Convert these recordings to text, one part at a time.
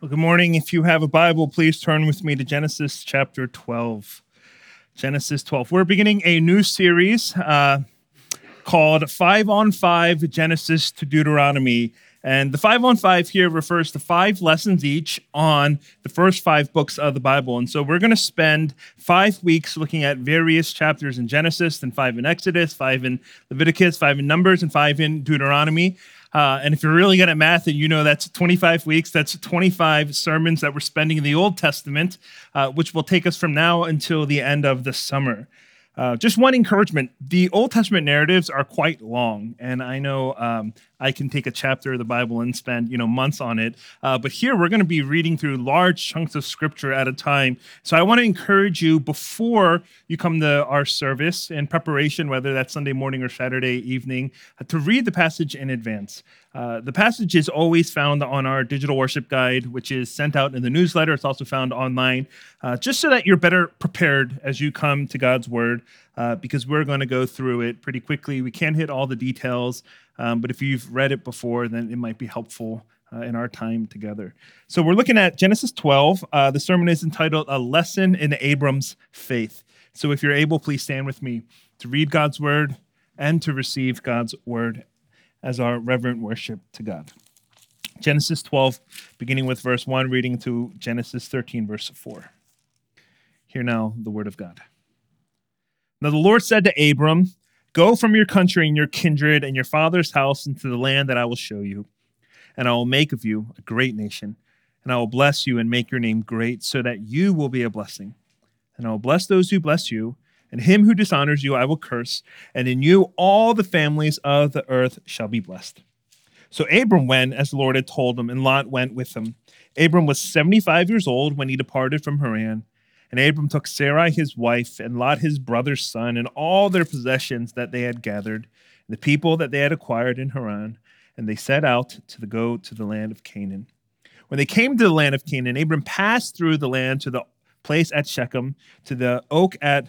Well, good morning. If you have a Bible, please turn with me to Genesis chapter 12. Genesis 12. We're beginning a new series uh, called Five on Five Genesis to Deuteronomy. And the five on five here refers to five lessons each on the first five books of the Bible. And so we're going to spend five weeks looking at various chapters in Genesis, and five in Exodus, five in Leviticus, five in Numbers, and five in Deuteronomy. Uh, and if you're really good at math and you know that's 25 weeks, that's 25 sermons that we're spending in the Old Testament, uh, which will take us from now until the end of the summer. Uh, just one encouragement the Old Testament narratives are quite long, and I know um, I can take a chapter of the Bible and spend you know months on it. Uh, but here we're going to be reading through large chunks of scripture at a time. So I want to encourage you before you come to our service in preparation, whether that's Sunday morning or Saturday evening, uh, to read the passage in advance. Uh, the passage is always found on our digital worship guide, which is sent out in the newsletter. It's also found online, uh, just so that you're better prepared as you come to God's Word, uh, because we're going to go through it pretty quickly. We can't hit all the details. Um, but if you've read it before, then it might be helpful uh, in our time together. So we're looking at Genesis 12. Uh, the sermon is entitled A Lesson in Abram's Faith. So if you're able, please stand with me to read God's word and to receive God's word as our reverent worship to God. Genesis 12, beginning with verse 1, reading to Genesis 13, verse 4. Hear now the word of God. Now the Lord said to Abram, Go from your country and your kindred and your father's house into the land that I will show you. And I will make of you a great nation. And I will bless you and make your name great, so that you will be a blessing. And I will bless those who bless you, and him who dishonors you I will curse. And in you all the families of the earth shall be blessed. So Abram went as the Lord had told him, and Lot went with him. Abram was 75 years old when he departed from Haran. And Abram took Sarai his wife, and Lot his brother's son, and all their possessions that they had gathered, the people that they had acquired in Haran, and they set out to go to the land of Canaan. When they came to the land of Canaan, Abram passed through the land to the place at Shechem, to the oak at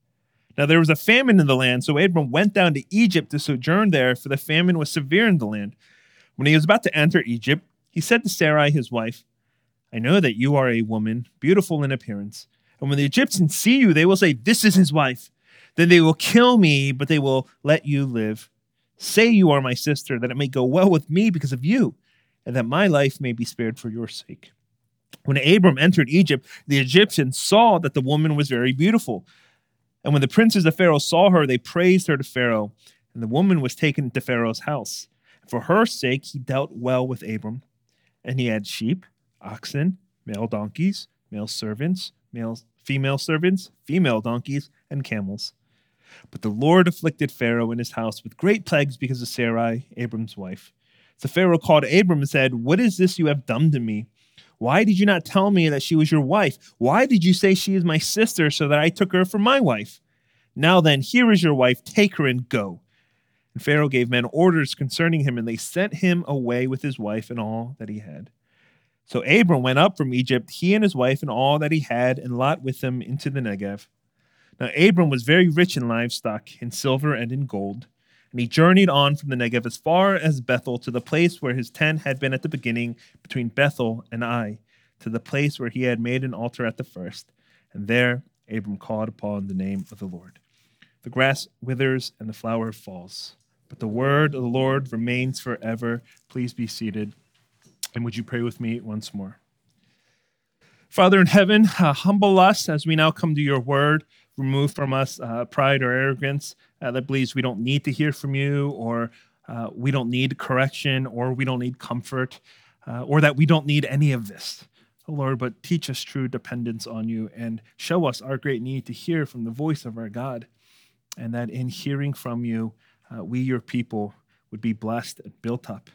Now there was a famine in the land, so Abram went down to Egypt to sojourn there, for the famine was severe in the land. When he was about to enter Egypt, he said to Sarai his wife, I know that you are a woman, beautiful in appearance. And when the Egyptians see you, they will say, This is his wife. Then they will kill me, but they will let you live. Say you are my sister, that it may go well with me because of you, and that my life may be spared for your sake. When Abram entered Egypt, the Egyptians saw that the woman was very beautiful. And when the princes of Pharaoh saw her, they praised her to Pharaoh, and the woman was taken to Pharaoh's house. For her sake, he dealt well with Abram. And he had sheep, oxen, male donkeys, male servants, male, female servants, female donkeys, and camels. But the Lord afflicted Pharaoh and his house with great plagues because of Sarai, Abram's wife. So Pharaoh called Abram and said, What is this you have done to me? Why did you not tell me that she was your wife? Why did you say she is my sister so that I took her for my wife? Now then, here is your wife, take her and go. And Pharaoh gave men orders concerning him, and they sent him away with his wife and all that he had. So Abram went up from Egypt, he and his wife and all that he had, and Lot with him into the Negev. Now Abram was very rich in livestock, in silver and in gold. And he journeyed on from the Negev as far as Bethel to the place where his tent had been at the beginning, between Bethel and Ai, to the place where he had made an altar at the first. And there Abram called upon the name of the Lord. The grass withers and the flower falls, but the word of the Lord remains forever. Please be seated. And would you pray with me once more? Father in heaven, uh, humble us as we now come to your word remove from us uh, pride or arrogance uh, that believes we don't need to hear from you or uh, we don't need correction or we don't need comfort uh, or that we don't need any of this. Oh Lord, but teach us true dependence on you and show us our great need to hear from the voice of our God. And that in hearing from you, uh, we, your people, would be blessed and built up.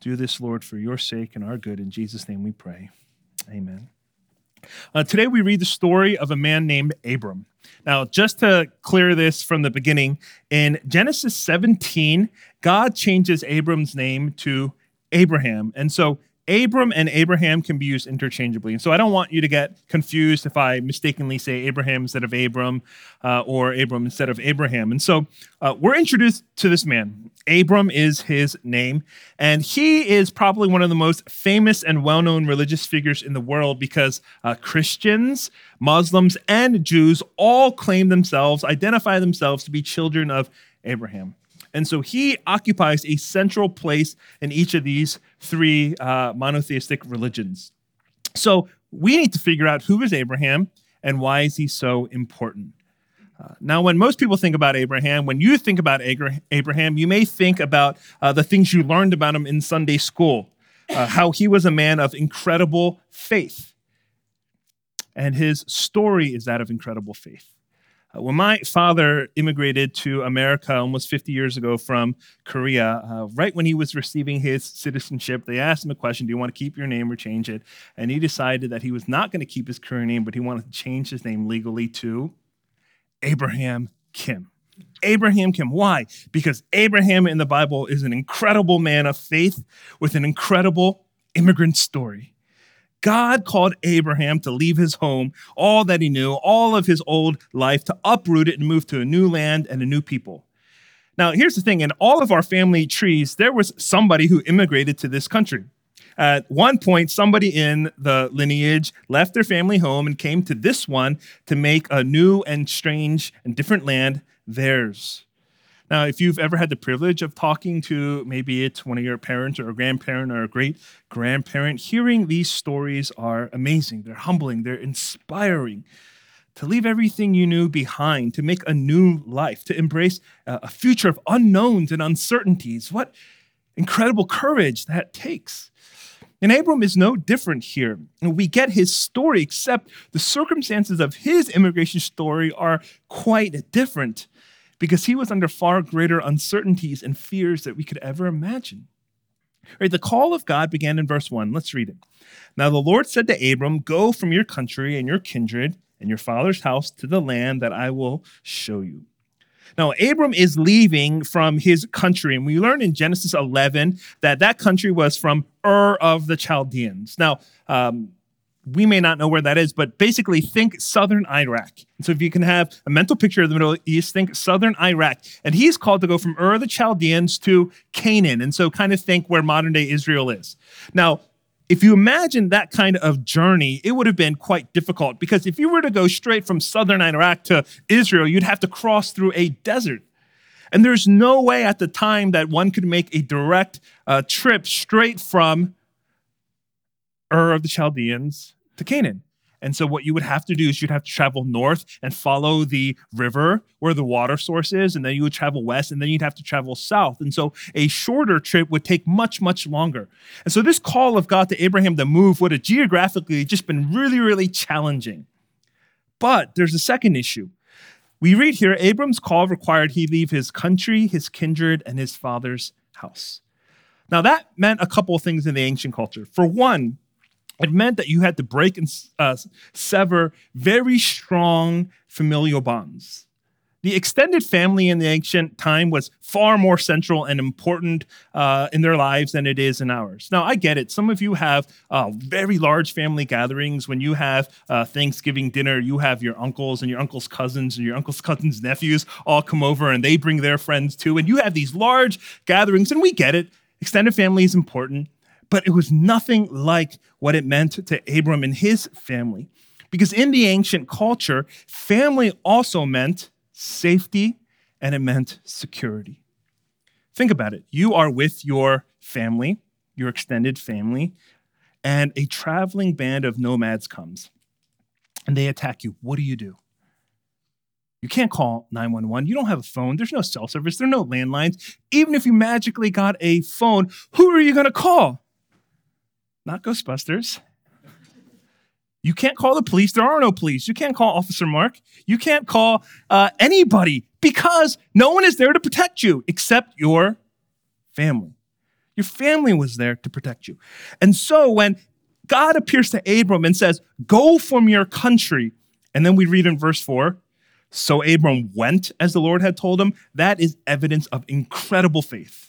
Do this, Lord, for your sake and our good. In Jesus' name we pray. Amen. Uh, today we read the story of a man named Abram. Now, just to clear this from the beginning, in Genesis 17, God changes Abram's name to Abraham. And so Abram and Abraham can be used interchangeably. And so I don't want you to get confused if I mistakenly say Abraham instead of Abram uh, or Abram instead of Abraham. And so uh, we're introduced to this man. Abram is his name, and he is probably one of the most famous and well known religious figures in the world because uh, Christians, Muslims, and Jews all claim themselves, identify themselves to be children of Abraham. And so he occupies a central place in each of these three uh, monotheistic religions. So we need to figure out who is Abraham and why is he so important. Uh, now, when most people think about Abraham, when you think about Abraham, you may think about uh, the things you learned about him in Sunday school, uh, how he was a man of incredible faith. And his story is that of incredible faith. Uh, when my father immigrated to America almost 50 years ago from Korea, uh, right when he was receiving his citizenship, they asked him a question Do you want to keep your name or change it? And he decided that he was not going to keep his current name, but he wanted to change his name legally to Abraham Kim. Abraham Kim. Why? Because Abraham in the Bible is an incredible man of faith with an incredible immigrant story. God called Abraham to leave his home, all that he knew, all of his old life, to uproot it and move to a new land and a new people. Now, here's the thing in all of our family trees, there was somebody who immigrated to this country. At one point, somebody in the lineage left their family home and came to this one to make a new and strange and different land theirs. Now, if you've ever had the privilege of talking to maybe it's one of your parents or a grandparent or a great grandparent, hearing these stories are amazing. They're humbling, they're inspiring. To leave everything you knew behind, to make a new life, to embrace uh, a future of unknowns and uncertainties. What incredible courage that takes. And Abram is no different here. We get his story, except the circumstances of his immigration story are quite different because he was under far greater uncertainties and fears that we could ever imagine. Right, the call of God began in verse 1. Let's read it. Now the Lord said to Abram, Go from your country and your kindred and your father's house to the land that I will show you. Now, Abram is leaving from his country, and we learn in Genesis 11 that that country was from Ur of the Chaldeans. Now, um, we may not know where that is, but basically think southern Iraq. So if you can have a mental picture of the Middle East, think southern Iraq. And he's called to go from Ur of the Chaldeans to Canaan. And so kind of think where modern day Israel is. Now, if you imagine that kind of journey, it would have been quite difficult because if you were to go straight from southern Iraq to Israel, you'd have to cross through a desert. And there's no way at the time that one could make a direct uh, trip straight from Ur of the Chaldeans to Canaan. And so, what you would have to do is you'd have to travel north and follow the river where the water source is, and then you would travel west, and then you'd have to travel south. And so, a shorter trip would take much, much longer. And so, this call of God to Abraham to move would have geographically just been really, really challenging. But there's a second issue. We read here Abram's call required he leave his country, his kindred, and his father's house. Now, that meant a couple of things in the ancient culture. For one, it meant that you had to break and uh, sever very strong familial bonds. The extended family in the ancient time was far more central and important uh, in their lives than it is in ours. Now, I get it. Some of you have uh, very large family gatherings. When you have uh, Thanksgiving dinner, you have your uncles and your uncle's cousins and your uncle's cousins' nephews all come over and they bring their friends too. And you have these large gatherings, and we get it. Extended family is important but it was nothing like what it meant to Abram and his family. Because in the ancient culture, family also meant safety and it meant security. Think about it. You are with your family, your extended family, and a traveling band of nomads comes and they attack you. What do you do? You can't call 911. You don't have a phone. There's no cell service. There are no landlines. Even if you magically got a phone, who are you going to call? Not Ghostbusters. You can't call the police. There are no police. You can't call Officer Mark. You can't call uh, anybody because no one is there to protect you except your family. Your family was there to protect you. And so when God appears to Abram and says, Go from your country. And then we read in verse 4 So Abram went as the Lord had told him. That is evidence of incredible faith.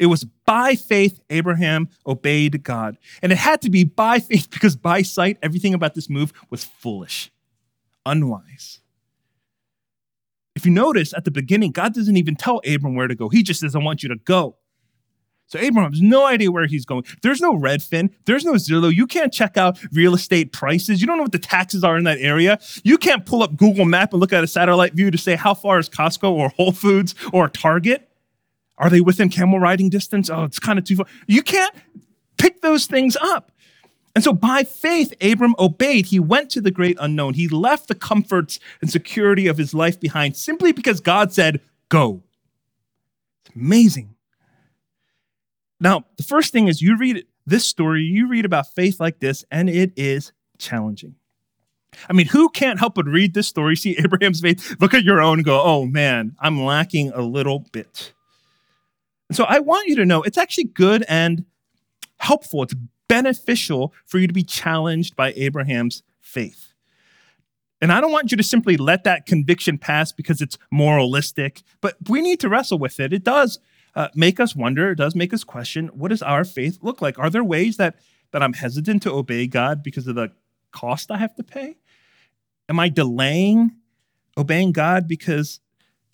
It was by faith Abraham obeyed God. And it had to be by faith because by sight, everything about this move was foolish, unwise. If you notice at the beginning, God doesn't even tell Abram where to go. He just says, I want you to go. So Abraham has no idea where he's going. There's no Redfin. There's no Zillow. You can't check out real estate prices. You don't know what the taxes are in that area. You can't pull up Google Map and look at a satellite view to say how far is Costco or Whole Foods or Target. Are they within camel riding distance? Oh, it's kind of too far. You can't pick those things up. And so by faith, Abram obeyed. He went to the great unknown. He left the comforts and security of his life behind simply because God said, go. It's amazing. Now, the first thing is you read this story, you read about faith like this, and it is challenging. I mean, who can't help but read this story, see Abraham's faith, look at your own go, oh man, I'm lacking a little bit. So I want you to know it's actually good and helpful. It's beneficial for you to be challenged by Abraham's faith. And I don't want you to simply let that conviction pass because it's moralistic, but we need to wrestle with it. It does uh, make us wonder, it does make us question what does our faith look like? Are there ways that, that I'm hesitant to obey God because of the cost I have to pay? Am I delaying obeying God because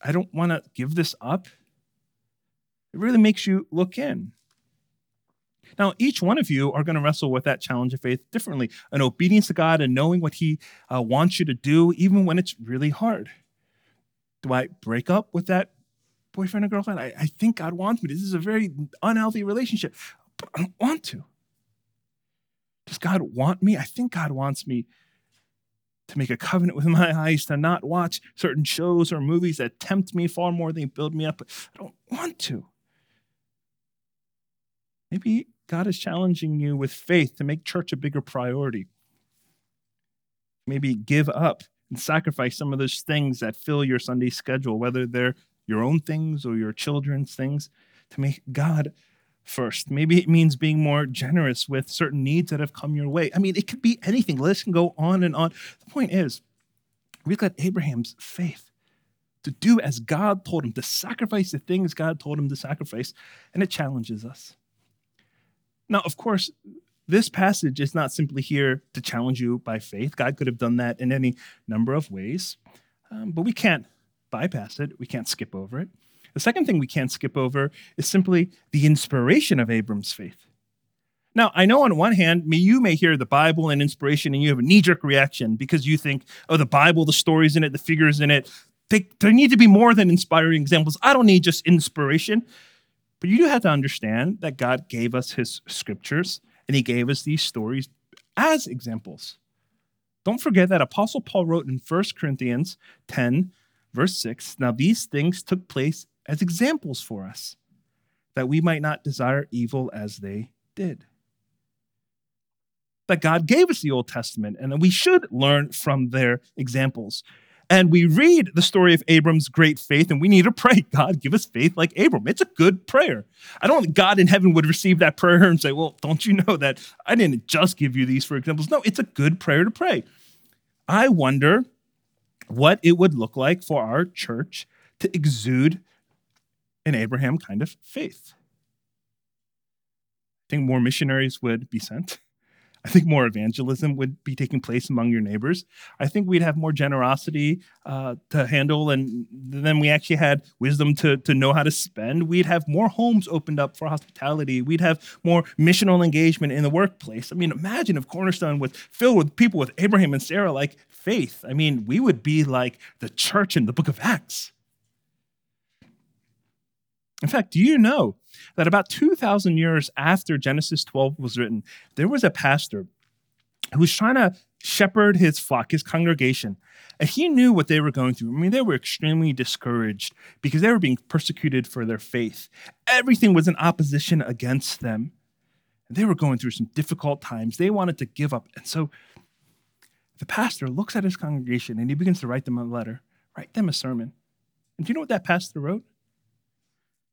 I don't want to give this up? It really makes you look in. Now, each one of you are going to wrestle with that challenge of faith differently an obedience to God and knowing what He uh, wants you to do, even when it's really hard. Do I break up with that boyfriend or girlfriend. I, I think God wants me. This is a very unhealthy relationship, but I don't want to. Does God want me? I think God wants me to make a covenant with my eyes, to not watch certain shows or movies that tempt me far more than build me up. I don't want to. Maybe God is challenging you with faith to make church a bigger priority. Maybe give up and sacrifice some of those things that fill your Sunday schedule, whether they're your own things or your children's things, to make God first. Maybe it means being more generous with certain needs that have come your way. I mean, it could be anything. This can go on and on. The point is, we've got Abraham's faith to do as God told him, to sacrifice the things God told him to sacrifice, and it challenges us. Now, of course, this passage is not simply here to challenge you by faith. God could have done that in any number of ways, um, but we can't bypass it, we can't skip over it. The second thing we can't skip over is simply the inspiration of Abram's faith. Now, I know on one hand, me, you may hear the Bible and inspiration and you have a knee jerk reaction because you think, oh, the Bible, the stories in it, the figures in it, they, there need to be more than inspiring examples. I don't need just inspiration. But you do have to understand that God gave us his scriptures and he gave us these stories as examples. Don't forget that Apostle Paul wrote in 1 Corinthians 10 Verse 6 Now these things took place as examples for us, that we might not desire evil as they did. That God gave us the Old Testament, and that we should learn from their examples. And we read the story of Abram's great faith, and we need to pray, God, give us faith like Abram. It's a good prayer. I don't think God in heaven would receive that prayer and say, Well, don't you know that I didn't just give you these for examples? No, it's a good prayer to pray. I wonder what it would look like for our church to exude an Abraham kind of faith. I think more missionaries would be sent. I think more evangelism would be taking place among your neighbors. I think we'd have more generosity uh, to handle, and then we actually had wisdom to, to know how to spend. We'd have more homes opened up for hospitality. We'd have more missional engagement in the workplace. I mean, imagine if Cornerstone was filled with people with Abraham and Sarah like faith. I mean, we would be like the church in the book of Acts. In fact, do you know that about 2,000 years after Genesis 12 was written, there was a pastor who was trying to shepherd his flock, his congregation, and he knew what they were going through. I mean, they were extremely discouraged because they were being persecuted for their faith. Everything was in opposition against them. They were going through some difficult times. They wanted to give up. And so the pastor looks at his congregation and he begins to write them a letter, write them a sermon. And do you know what that pastor wrote?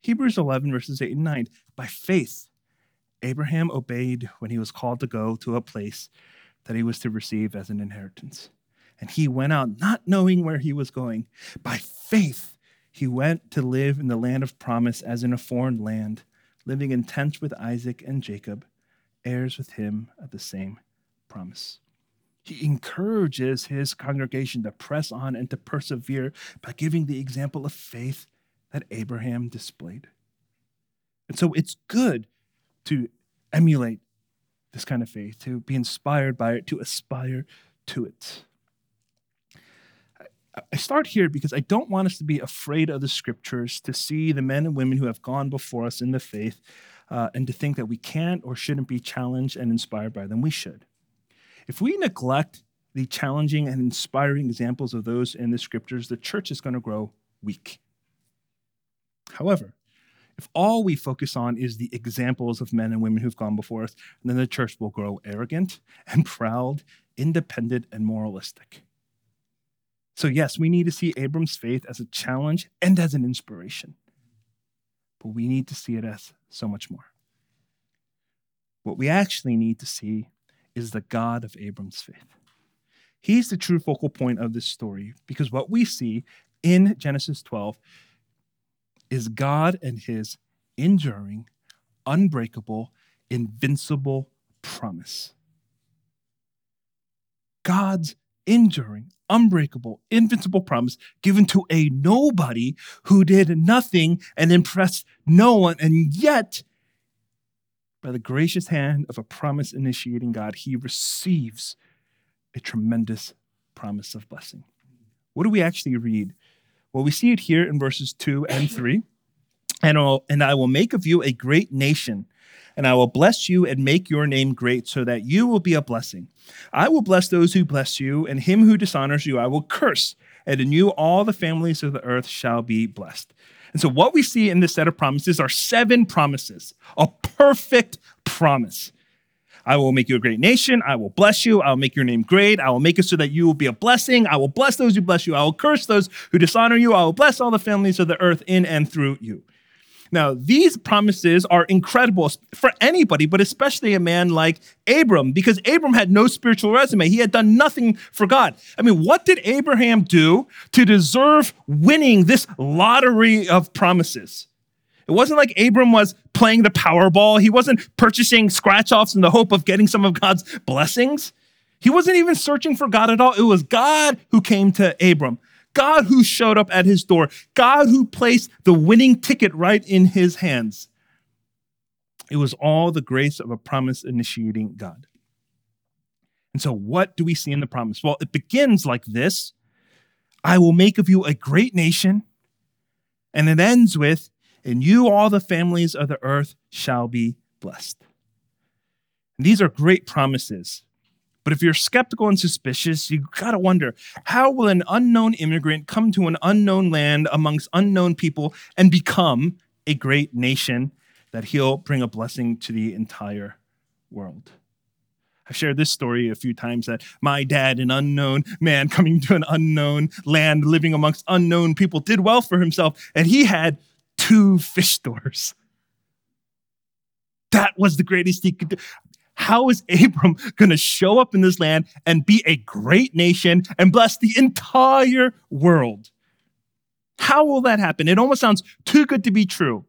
Hebrews 11, verses 8 and 9. By faith, Abraham obeyed when he was called to go to a place that he was to receive as an inheritance. And he went out not knowing where he was going. By faith, he went to live in the land of promise as in a foreign land, living in tents with Isaac and Jacob, heirs with him of the same promise. He encourages his congregation to press on and to persevere by giving the example of faith that Abraham displayed. And so it's good to emulate this kind of faith, to be inspired by it, to aspire to it. I start here because I don't want us to be afraid of the scriptures, to see the men and women who have gone before us in the faith, uh, and to think that we can't or shouldn't be challenged and inspired by them. We should. If we neglect the challenging and inspiring examples of those in the scriptures, the church is going to grow weak. However, if all we focus on is the examples of men and women who've gone before us, then the church will grow arrogant and proud, independent and moralistic. So, yes, we need to see Abram's faith as a challenge and as an inspiration, but we need to see it as so much more. What we actually need to see is the God of Abram's faith. He's the true focal point of this story because what we see in Genesis 12 is God and his enduring, unbreakable, invincible promise. God's enduring, unbreakable, invincible promise given to a nobody who did nothing and impressed no one, and yet, by the gracious hand of a promise initiating God, he receives a tremendous promise of blessing. What do we actually read well, we see it here in verses 2 and 3. And, I'll, and I will make of you a great nation, and I will bless you and make your name great, so that you will be a blessing. I will bless those who bless you, and him who dishonors you I will curse, and in you all the families of the earth shall be blessed. And so, what we see in this set of promises are seven promises, a perfect promise. I will make you a great nation. I will bless you. I will make your name great. I will make it so that you will be a blessing. I will bless those who bless you. I will curse those who dishonor you. I will bless all the families of the earth in and through you. Now, these promises are incredible for anybody, but especially a man like Abram, because Abram had no spiritual resume. He had done nothing for God. I mean, what did Abraham do to deserve winning this lottery of promises? It wasn't like Abram was playing the Powerball. He wasn't purchasing scratch offs in the hope of getting some of God's blessings. He wasn't even searching for God at all. It was God who came to Abram, God who showed up at his door, God who placed the winning ticket right in his hands. It was all the grace of a promise initiating God. And so, what do we see in the promise? Well, it begins like this I will make of you a great nation. And it ends with, and you, all the families of the earth, shall be blessed. And these are great promises. But if you're skeptical and suspicious, you gotta wonder how will an unknown immigrant come to an unknown land amongst unknown people and become a great nation that he'll bring a blessing to the entire world? I've shared this story a few times that my dad, an unknown man coming to an unknown land, living amongst unknown people, did well for himself, and he had two fish stores. That was the greatest he could do. How is Abram going to show up in this land and be a great nation and bless the entire world? How will that happen? It almost sounds too good to be true.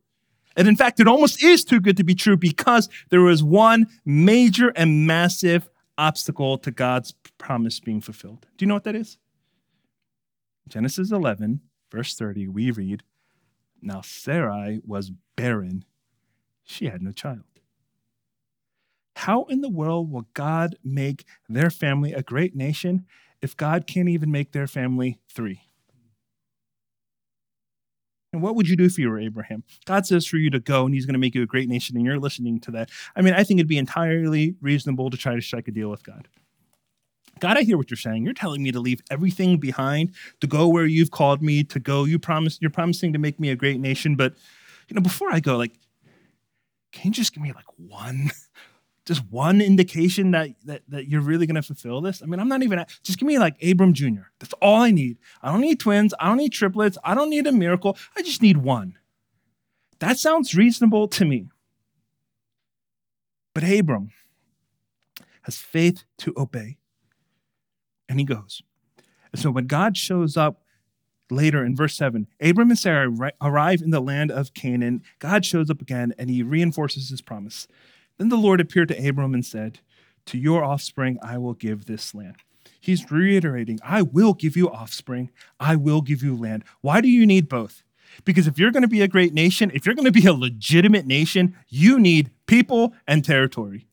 And in fact, it almost is too good to be true because there was one major and massive obstacle to God's promise being fulfilled. Do you know what that is? Genesis 11, verse 30, we read, now Sarai was barren, she had no child. How in the world will God make their family a great nation if God can't even make their family three? And what would you do if you were Abraham? God says for you to go and he's going to make you a great nation, and you're listening to that. I mean, I think it'd be entirely reasonable to try to strike a deal with God. God, I hear what you're saying. You're telling me to leave everything behind, to go where you've called me to go. You promise you're promising to make me a great nation, but you know, before I go, like, can you just give me like one, just one indication that that, that you're really gonna fulfill this? I mean, I'm not even just give me like Abram Jr. That's all I need. I don't need twins, I don't need triplets, I don't need a miracle. I just need one. That sounds reasonable to me. But Abram has faith to obey. And he goes. And so when God shows up later in verse 7, Abram and Sarah arrive in the land of Canaan. God shows up again and he reinforces his promise. Then the Lord appeared to Abram and said, To your offspring I will give this land. He's reiterating, I will give you offspring, I will give you land. Why do you need both? Because if you're going to be a great nation, if you're going to be a legitimate nation, you need people and territory.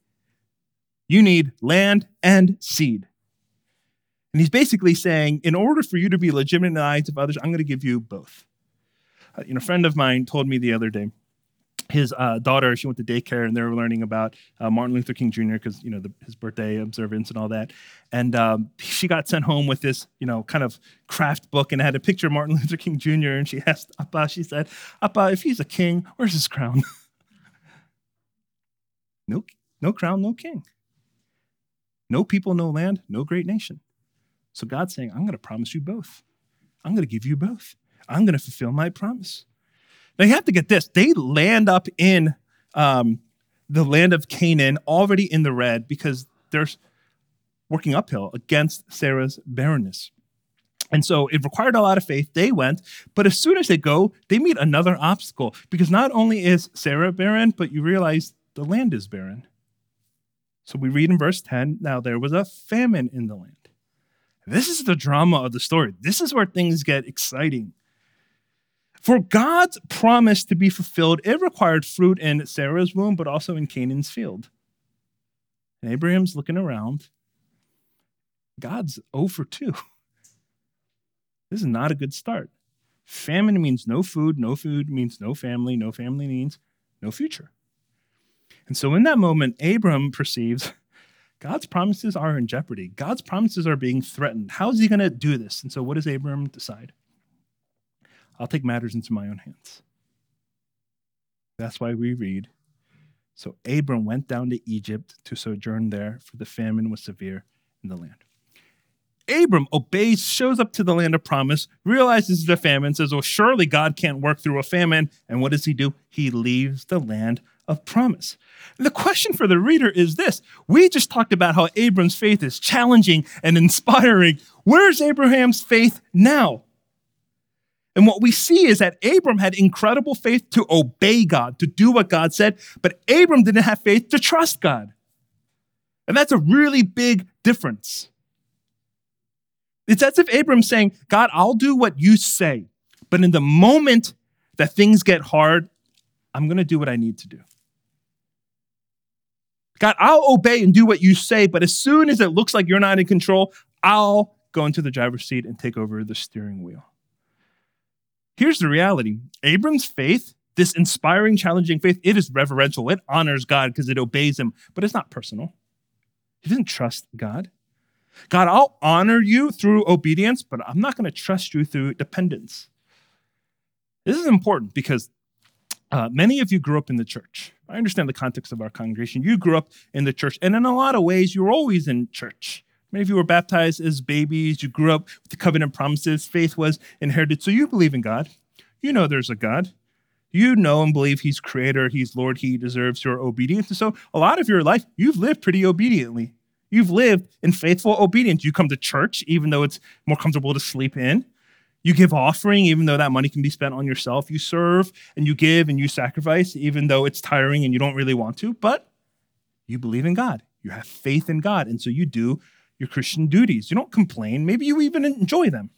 You need land and seed. And he's basically saying, in order for you to be legitimate in the eyes of others, I'm going to give you both. Uh, you know, a friend of mine told me the other day, his uh, daughter, she went to daycare and they were learning about uh, Martin Luther King Jr. because, you know, the, his birthday observance and all that. And um, she got sent home with this, you know, kind of craft book and had a picture of Martin Luther King Jr. And she asked Appa, she said, Appa, if he's a king, where's his crown? no, no crown, no king. No people, no land, no great nation. So God's saying, I'm going to promise you both. I'm going to give you both. I'm going to fulfill my promise. Now you have to get this. They land up in um, the land of Canaan already in the red because they're working uphill against Sarah's barrenness. And so it required a lot of faith. They went, but as soon as they go, they meet another obstacle because not only is Sarah barren, but you realize the land is barren. So we read in verse 10 now there was a famine in the land. This is the drama of the story. This is where things get exciting. For God's promise to be fulfilled, it required fruit in Sarah's womb, but also in Canaan's field. And Abraham's looking around. God's over 2. This is not a good start. Famine means no food, no food means no family, no family means no future. And so in that moment, Abram perceives God's promises are in jeopardy. God's promises are being threatened. How is he going to do this? And so what does Abram decide? I'll take matters into my own hands. That's why we read So Abram went down to Egypt to sojourn there, for the famine was severe in the land. Abram obeys, shows up to the land of promise, realizes the famine, says, Well, surely God can't work through a famine. And what does he do? He leaves the land of promise. The question for the reader is this We just talked about how Abram's faith is challenging and inspiring. Where's Abraham's faith now? And what we see is that Abram had incredible faith to obey God, to do what God said, but Abram didn't have faith to trust God. And that's a really big difference. It's as if Abram's saying, God, I'll do what you say. But in the moment that things get hard, I'm going to do what I need to do. God, I'll obey and do what you say, but as soon as it looks like you're not in control, I'll go into the driver's seat and take over the steering wheel. Here's the reality Abram's faith, this inspiring, challenging faith, it is reverential. It honors God because it obeys him, but it's not personal. He doesn't trust God. God, I'll honor you through obedience, but I'm not going to trust you through dependence. This is important because uh, many of you grew up in the church. I understand the context of our congregation. You grew up in the church, and in a lot of ways, you were always in church. Many of you were baptized as babies. You grew up with the covenant promises. Faith was inherited. So you believe in God. You know there's a God. You know and believe He's creator, He's Lord, He deserves your obedience. And so a lot of your life, you've lived pretty obediently. You've lived in faithful obedience. You come to church, even though it's more comfortable to sleep in. You give offering, even though that money can be spent on yourself. You serve and you give and you sacrifice, even though it's tiring and you don't really want to, but you believe in God. You have faith in God. And so you do your Christian duties. You don't complain. Maybe you even enjoy them.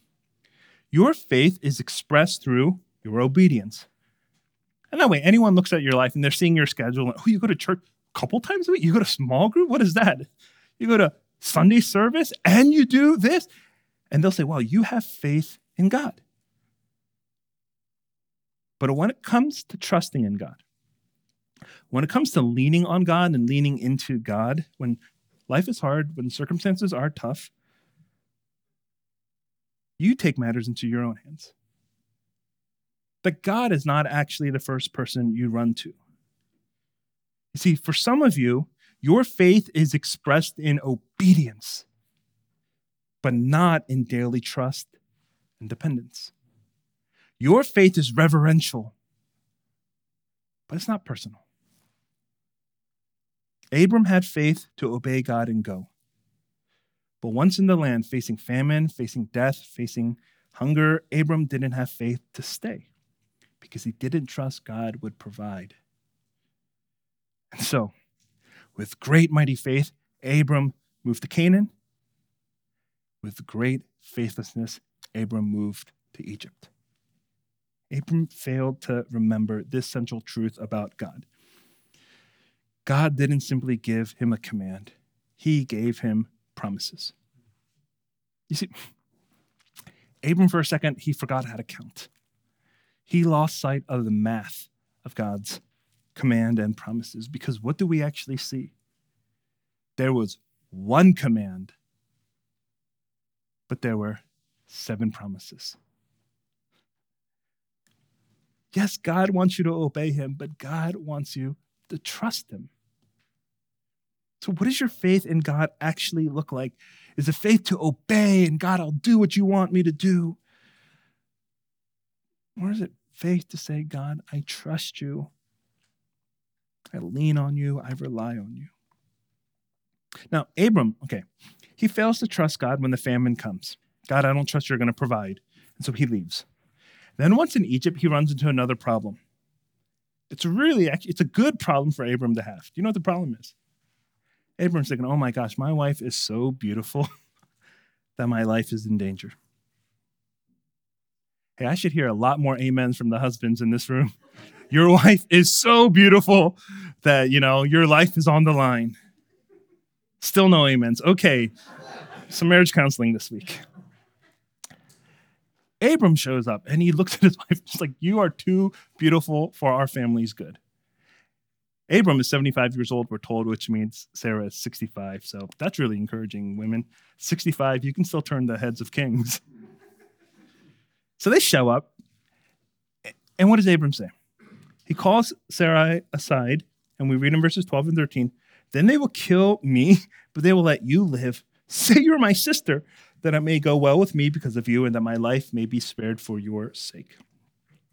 Your faith is expressed through your obedience. And that way, anyone looks at your life and they're seeing your schedule. And, oh, you go to church a couple times a week? You go to small group? What is that? You go to Sunday service and you do this? And they'll say, well, you have faith in God. But when it comes to trusting in God, when it comes to leaning on God and leaning into God, when life is hard, when circumstances are tough, you take matters into your own hands. But God is not actually the first person you run to. You see, for some of you, your faith is expressed in obedience, but not in daily trust and dependence. Your faith is reverential, but it's not personal. Abram had faith to obey God and go. But once in the land, facing famine, facing death, facing hunger, Abram didn't have faith to stay because he didn't trust God would provide. And so, with great mighty faith, Abram moved to Canaan. With great faithlessness, Abram moved to Egypt. Abram failed to remember this central truth about God. God didn't simply give him a command, he gave him promises. You see, Abram, for a second, he forgot how to count. He lost sight of the math of God's command and promises because what do we actually see? There was one command, but there were seven promises. Yes, God wants you to obey him, but God wants you to trust him. So, what does your faith in God actually look like? Is it faith to obey and God, I'll do what you want me to do? Or is it faith to say, God, I trust you. I lean on you. I rely on you. Now, Abram, okay, he fails to trust God when the famine comes. God, I don't trust you're going to provide. And so he leaves. Then once in Egypt, he runs into another problem. It's really, actually, it's a good problem for Abram to have. Do you know what the problem is? Abram's thinking, oh my gosh, my wife is so beautiful that my life is in danger. Hey, I should hear a lot more amens from the husbands in this room. Your wife is so beautiful that, you know, your life is on the line. Still no amens. Okay, some marriage counseling this week. Abram shows up and he looks at his wife just like, You are too beautiful for our family's good. Abram is 75 years old, we're told, which means Sarah is 65. So that's really encouraging women. 65, you can still turn the heads of kings. So they show up. And what does Abram say? He calls Sarai aside, and we read in verses 12 and 13 Then they will kill me, but they will let you live. Say you're my sister, that it may go well with me because of you, and that my life may be spared for your sake.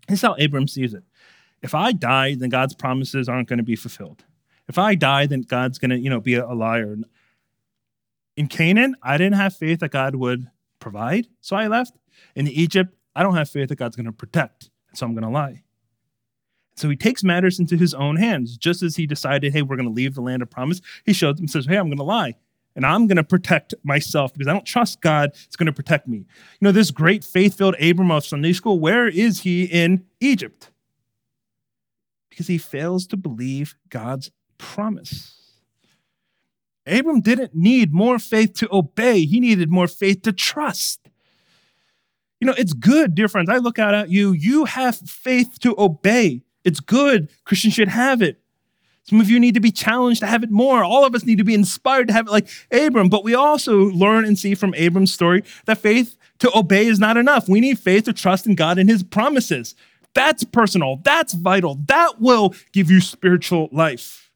This is how Abram sees it. If I die, then God's promises aren't going to be fulfilled. If I die, then God's going to, you know, be a liar. In Canaan, I didn't have faith that God would provide, so I left. In Egypt, I don't have faith that God's going to protect, so I'm going to lie. So he takes matters into his own hands. Just as he decided, hey, we're going to leave the land of promise, he shows them, says, hey, I'm going to lie. And I'm going to protect myself because I don't trust God It's going to protect me. You know, this great faith filled Abram of Sunday school, where is he in Egypt? because he fails to believe God's promise. Abram didn't need more faith to obey, he needed more faith to trust. You know, it's good, dear friends. I look out at you, you have faith to obey. It's good. Christians should have it. Some of you need to be challenged to have it more. All of us need to be inspired to have it like Abram. But we also learn and see from Abram's story that faith to obey is not enough. We need faith to trust in God and his promises. That's personal. That's vital. That will give you spiritual life.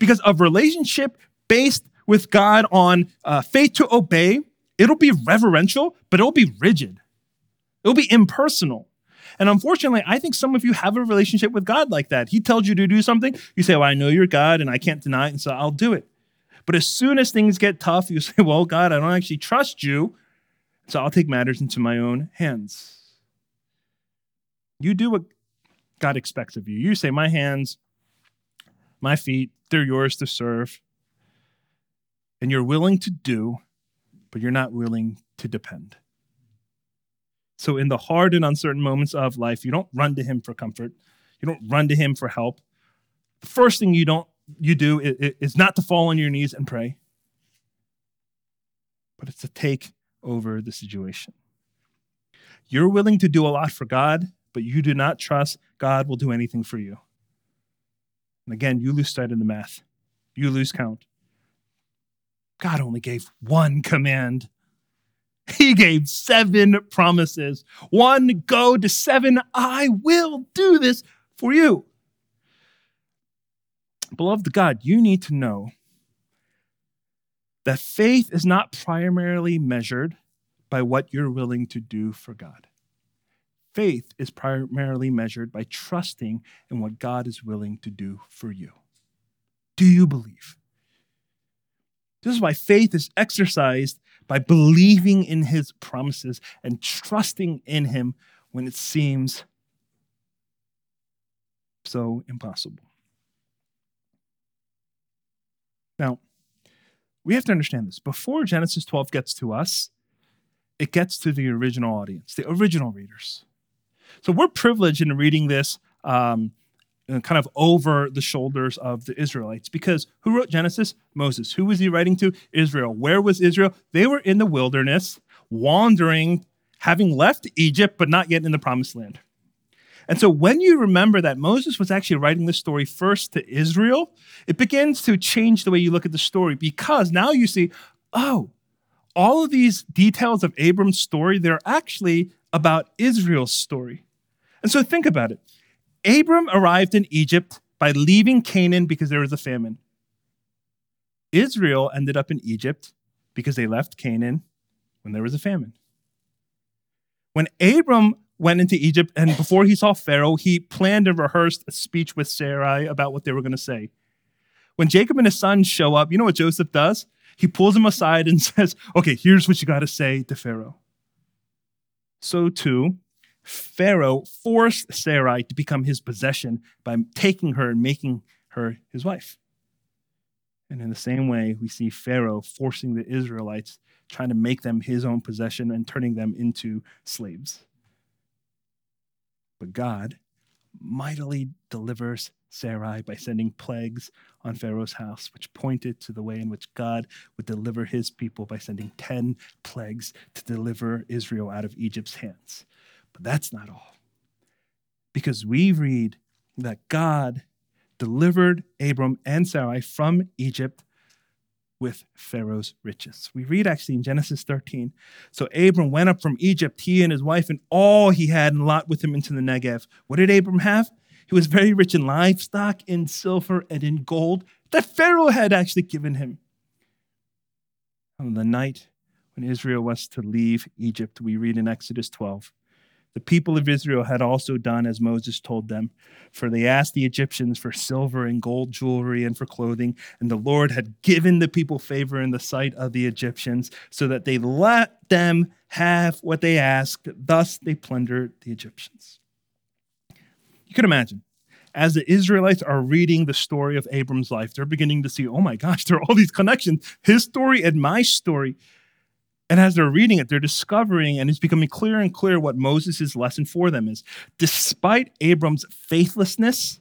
Because a relationship based with God on uh, faith to obey, it'll be reverential, but it'll be rigid. It'll be impersonal. And unfortunately, I think some of you have a relationship with God like that. He tells you to do something, you say, Well, I know you're God and I can't deny it, and so I'll do it. But as soon as things get tough, you say, Well, God, I don't actually trust you, so I'll take matters into my own hands. You do what God expects of you. You say, My hands, my feet, they're yours to serve. And you're willing to do, but you're not willing to depend. So, in the hard and uncertain moments of life, you don't run to Him for comfort. You don't run to Him for help. The first thing you don't you do is not to fall on your knees and pray, but it's to take over the situation. You're willing to do a lot for God, but you do not trust God will do anything for you. And again, you lose sight of the math, you lose count. God only gave one command. He gave seven promises. One, go to seven, I will do this for you. Beloved God, you need to know that faith is not primarily measured by what you're willing to do for God faith is primarily measured by trusting in what God is willing to do for you. Do you believe? This is why faith is exercised by believing in his promises and trusting in him when it seems so impossible. Now, we have to understand this. Before Genesis 12 gets to us, it gets to the original audience, the original readers. So we're privileged in reading this um, Uh, kind of over the shoulders of the Israelites because who wrote Genesis? Moses. Who was he writing to? Israel. Where was Israel? They were in the wilderness, wandering, having left Egypt, but not yet in the promised land. And so when you remember that Moses was actually writing this story first to Israel, it begins to change the way you look at the story because now you see, oh, all of these details of Abram's story, they're actually about Israel's story. And so think about it. Abram arrived in Egypt by leaving Canaan because there was a famine. Israel ended up in Egypt because they left Canaan when there was a famine. When Abram went into Egypt, and before he saw Pharaoh, he planned and rehearsed a speech with Sarai about what they were going to say. When Jacob and his sons show up, you know what Joseph does? He pulls them aside and says, Okay, here's what you got to say to Pharaoh. So, too, Pharaoh forced Sarai to become his possession by taking her and making her his wife. And in the same way, we see Pharaoh forcing the Israelites, trying to make them his own possession and turning them into slaves. But God mightily delivers Sarai by sending plagues on Pharaoh's house, which pointed to the way in which God would deliver his people by sending 10 plagues to deliver Israel out of Egypt's hands. But that's not all. Because we read that God delivered Abram and Sarai from Egypt with Pharaoh's riches. We read actually in Genesis 13. So Abram went up from Egypt, he and his wife, and all he had, and Lot with him into the Negev. What did Abram have? He was very rich in livestock, in silver, and in gold that Pharaoh had actually given him. On the night when Israel was to leave Egypt, we read in Exodus 12 the people of Israel had also done as Moses told them, for they asked the Egyptians for silver and gold jewelry and for clothing, and the Lord had given the people favor in the sight of the Egyptians, so that they let them have what they asked. Thus they plundered the Egyptians. You can imagine. As the Israelites are reading the story of Abram's life, they're beginning to see, oh my gosh, there are all these connections. His story and my story. And as they're reading it, they're discovering, and it's becoming clearer and clearer what Moses' lesson for them is. Despite Abram's faithlessness,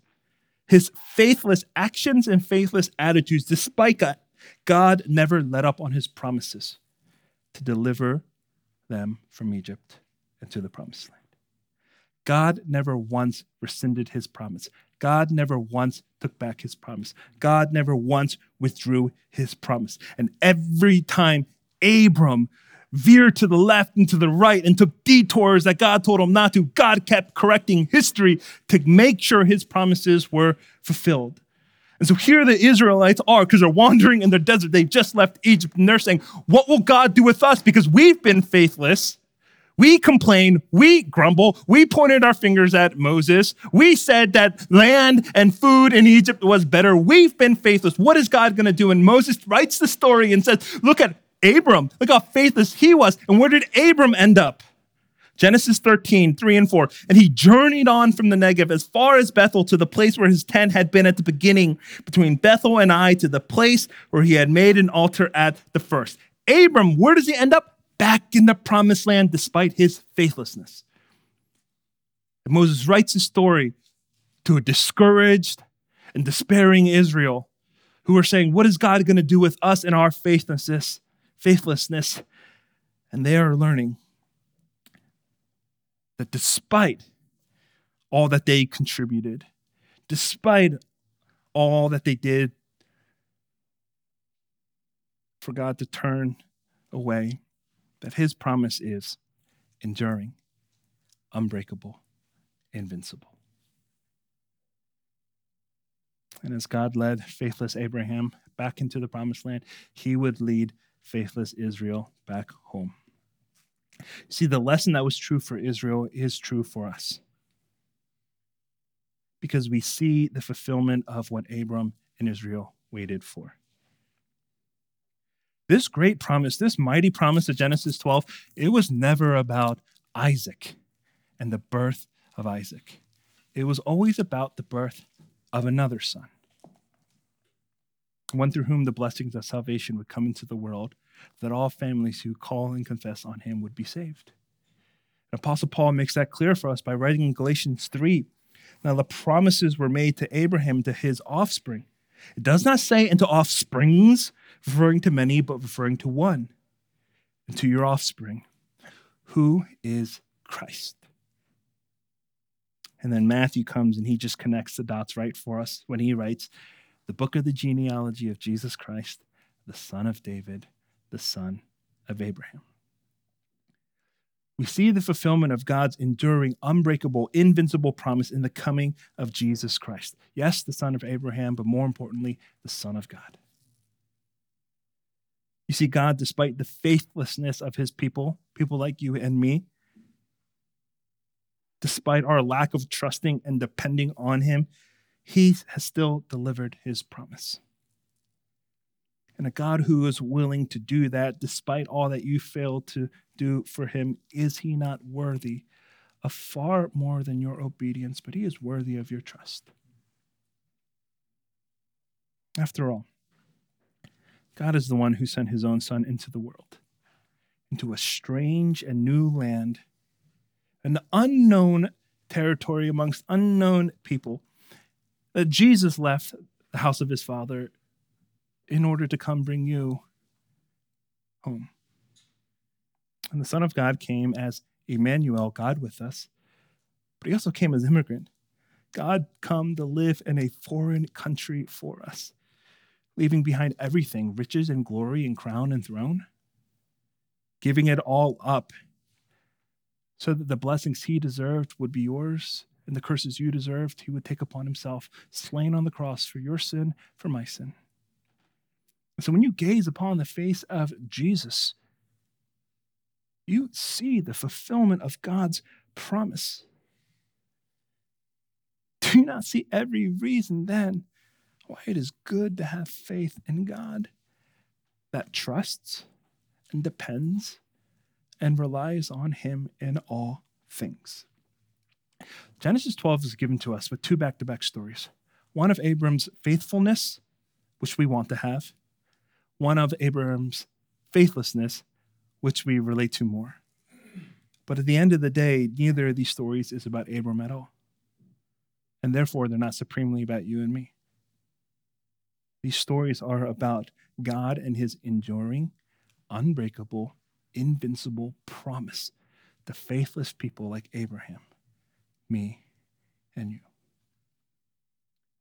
his faithless actions and faithless attitudes, despite that, God never let up on his promises to deliver them from Egypt and to the promised land. God never once rescinded his promise. God never once took back his promise. God never once withdrew his promise. And every time Abram veered to the left and to the right and took detours that God told him not to. God kept correcting history to make sure his promises were fulfilled. And so here the Israelites are because they're wandering in the desert. They've just left Egypt and they're saying, What will God do with us? Because we've been faithless. We complain, we grumble, we pointed our fingers at Moses. We said that land and food in Egypt was better. We've been faithless. What is God going to do? And Moses writes the story and says, Look at Abram. Look how faithless he was. And where did Abram end up? Genesis 13, 3 and 4. And he journeyed on from the Negev as far as Bethel to the place where his tent had been at the beginning, between Bethel and Ai, to the place where he had made an altar at the first. Abram, where does he end up? Back in the promised land despite his faithlessness. And Moses writes his story to a discouraged and despairing Israel who are saying, What is God going to do with us in our faithlessness? Faithlessness. And they are learning that despite all that they contributed, despite all that they did for God to turn away, that his promise is enduring, unbreakable, invincible. And as God led faithless Abraham back into the promised land, he would lead faithless Israel back home. See, the lesson that was true for Israel is true for us. Because we see the fulfillment of what Abram and Israel waited for. This great promise, this mighty promise of Genesis 12, it was never about Isaac and the birth of Isaac. It was always about the birth of another son, one through whom the blessings of salvation would come into the world, that all families who call and confess on him would be saved. And Apostle Paul makes that clear for us by writing in Galatians 3 Now the promises were made to Abraham, to his offspring. It does not say into offsprings, referring to many, but referring to one, and to your offspring, who is Christ. And then Matthew comes and he just connects the dots right for us when he writes the book of the genealogy of Jesus Christ, the son of David, the son of Abraham. We see the fulfillment of God's enduring, unbreakable, invincible promise in the coming of Jesus Christ. Yes, the son of Abraham, but more importantly, the son of God. You see, God, despite the faithlessness of his people, people like you and me, despite our lack of trusting and depending on him, he has still delivered his promise. And a God who is willing to do that despite all that you failed to do for him, is he not worthy of far more than your obedience, but he is worthy of your trust? After all, God is the one who sent his own son into the world, into a strange and new land, an unknown territory amongst unknown people. That Jesus left the house of his father in order to come bring you home. And the Son of God came as Emmanuel, God with us, but he also came as immigrant. God come to live in a foreign country for us, leaving behind everything riches and glory and crown and throne, giving it all up so that the blessings he deserved would be yours and the curses you deserved he would take upon himself, slain on the cross for your sin, for my sin. So when you gaze upon the face of Jesus, you see the fulfillment of God's promise. Do you not see every reason then why it is good to have faith in God that trusts and depends and relies on Him in all things? Genesis 12 is given to us with two back to back stories one of Abram's faithfulness, which we want to have, one of Abram's faithlessness, which we relate to more. But at the end of the day, neither of these stories is about Abram at all. And therefore, they're not supremely about you and me. These stories are about God and his enduring, unbreakable, invincible promise to faithless people like Abraham, me, and you.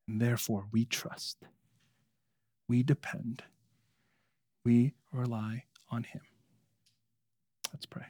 And therefore, we trust, we depend we rely on him. Let's pray.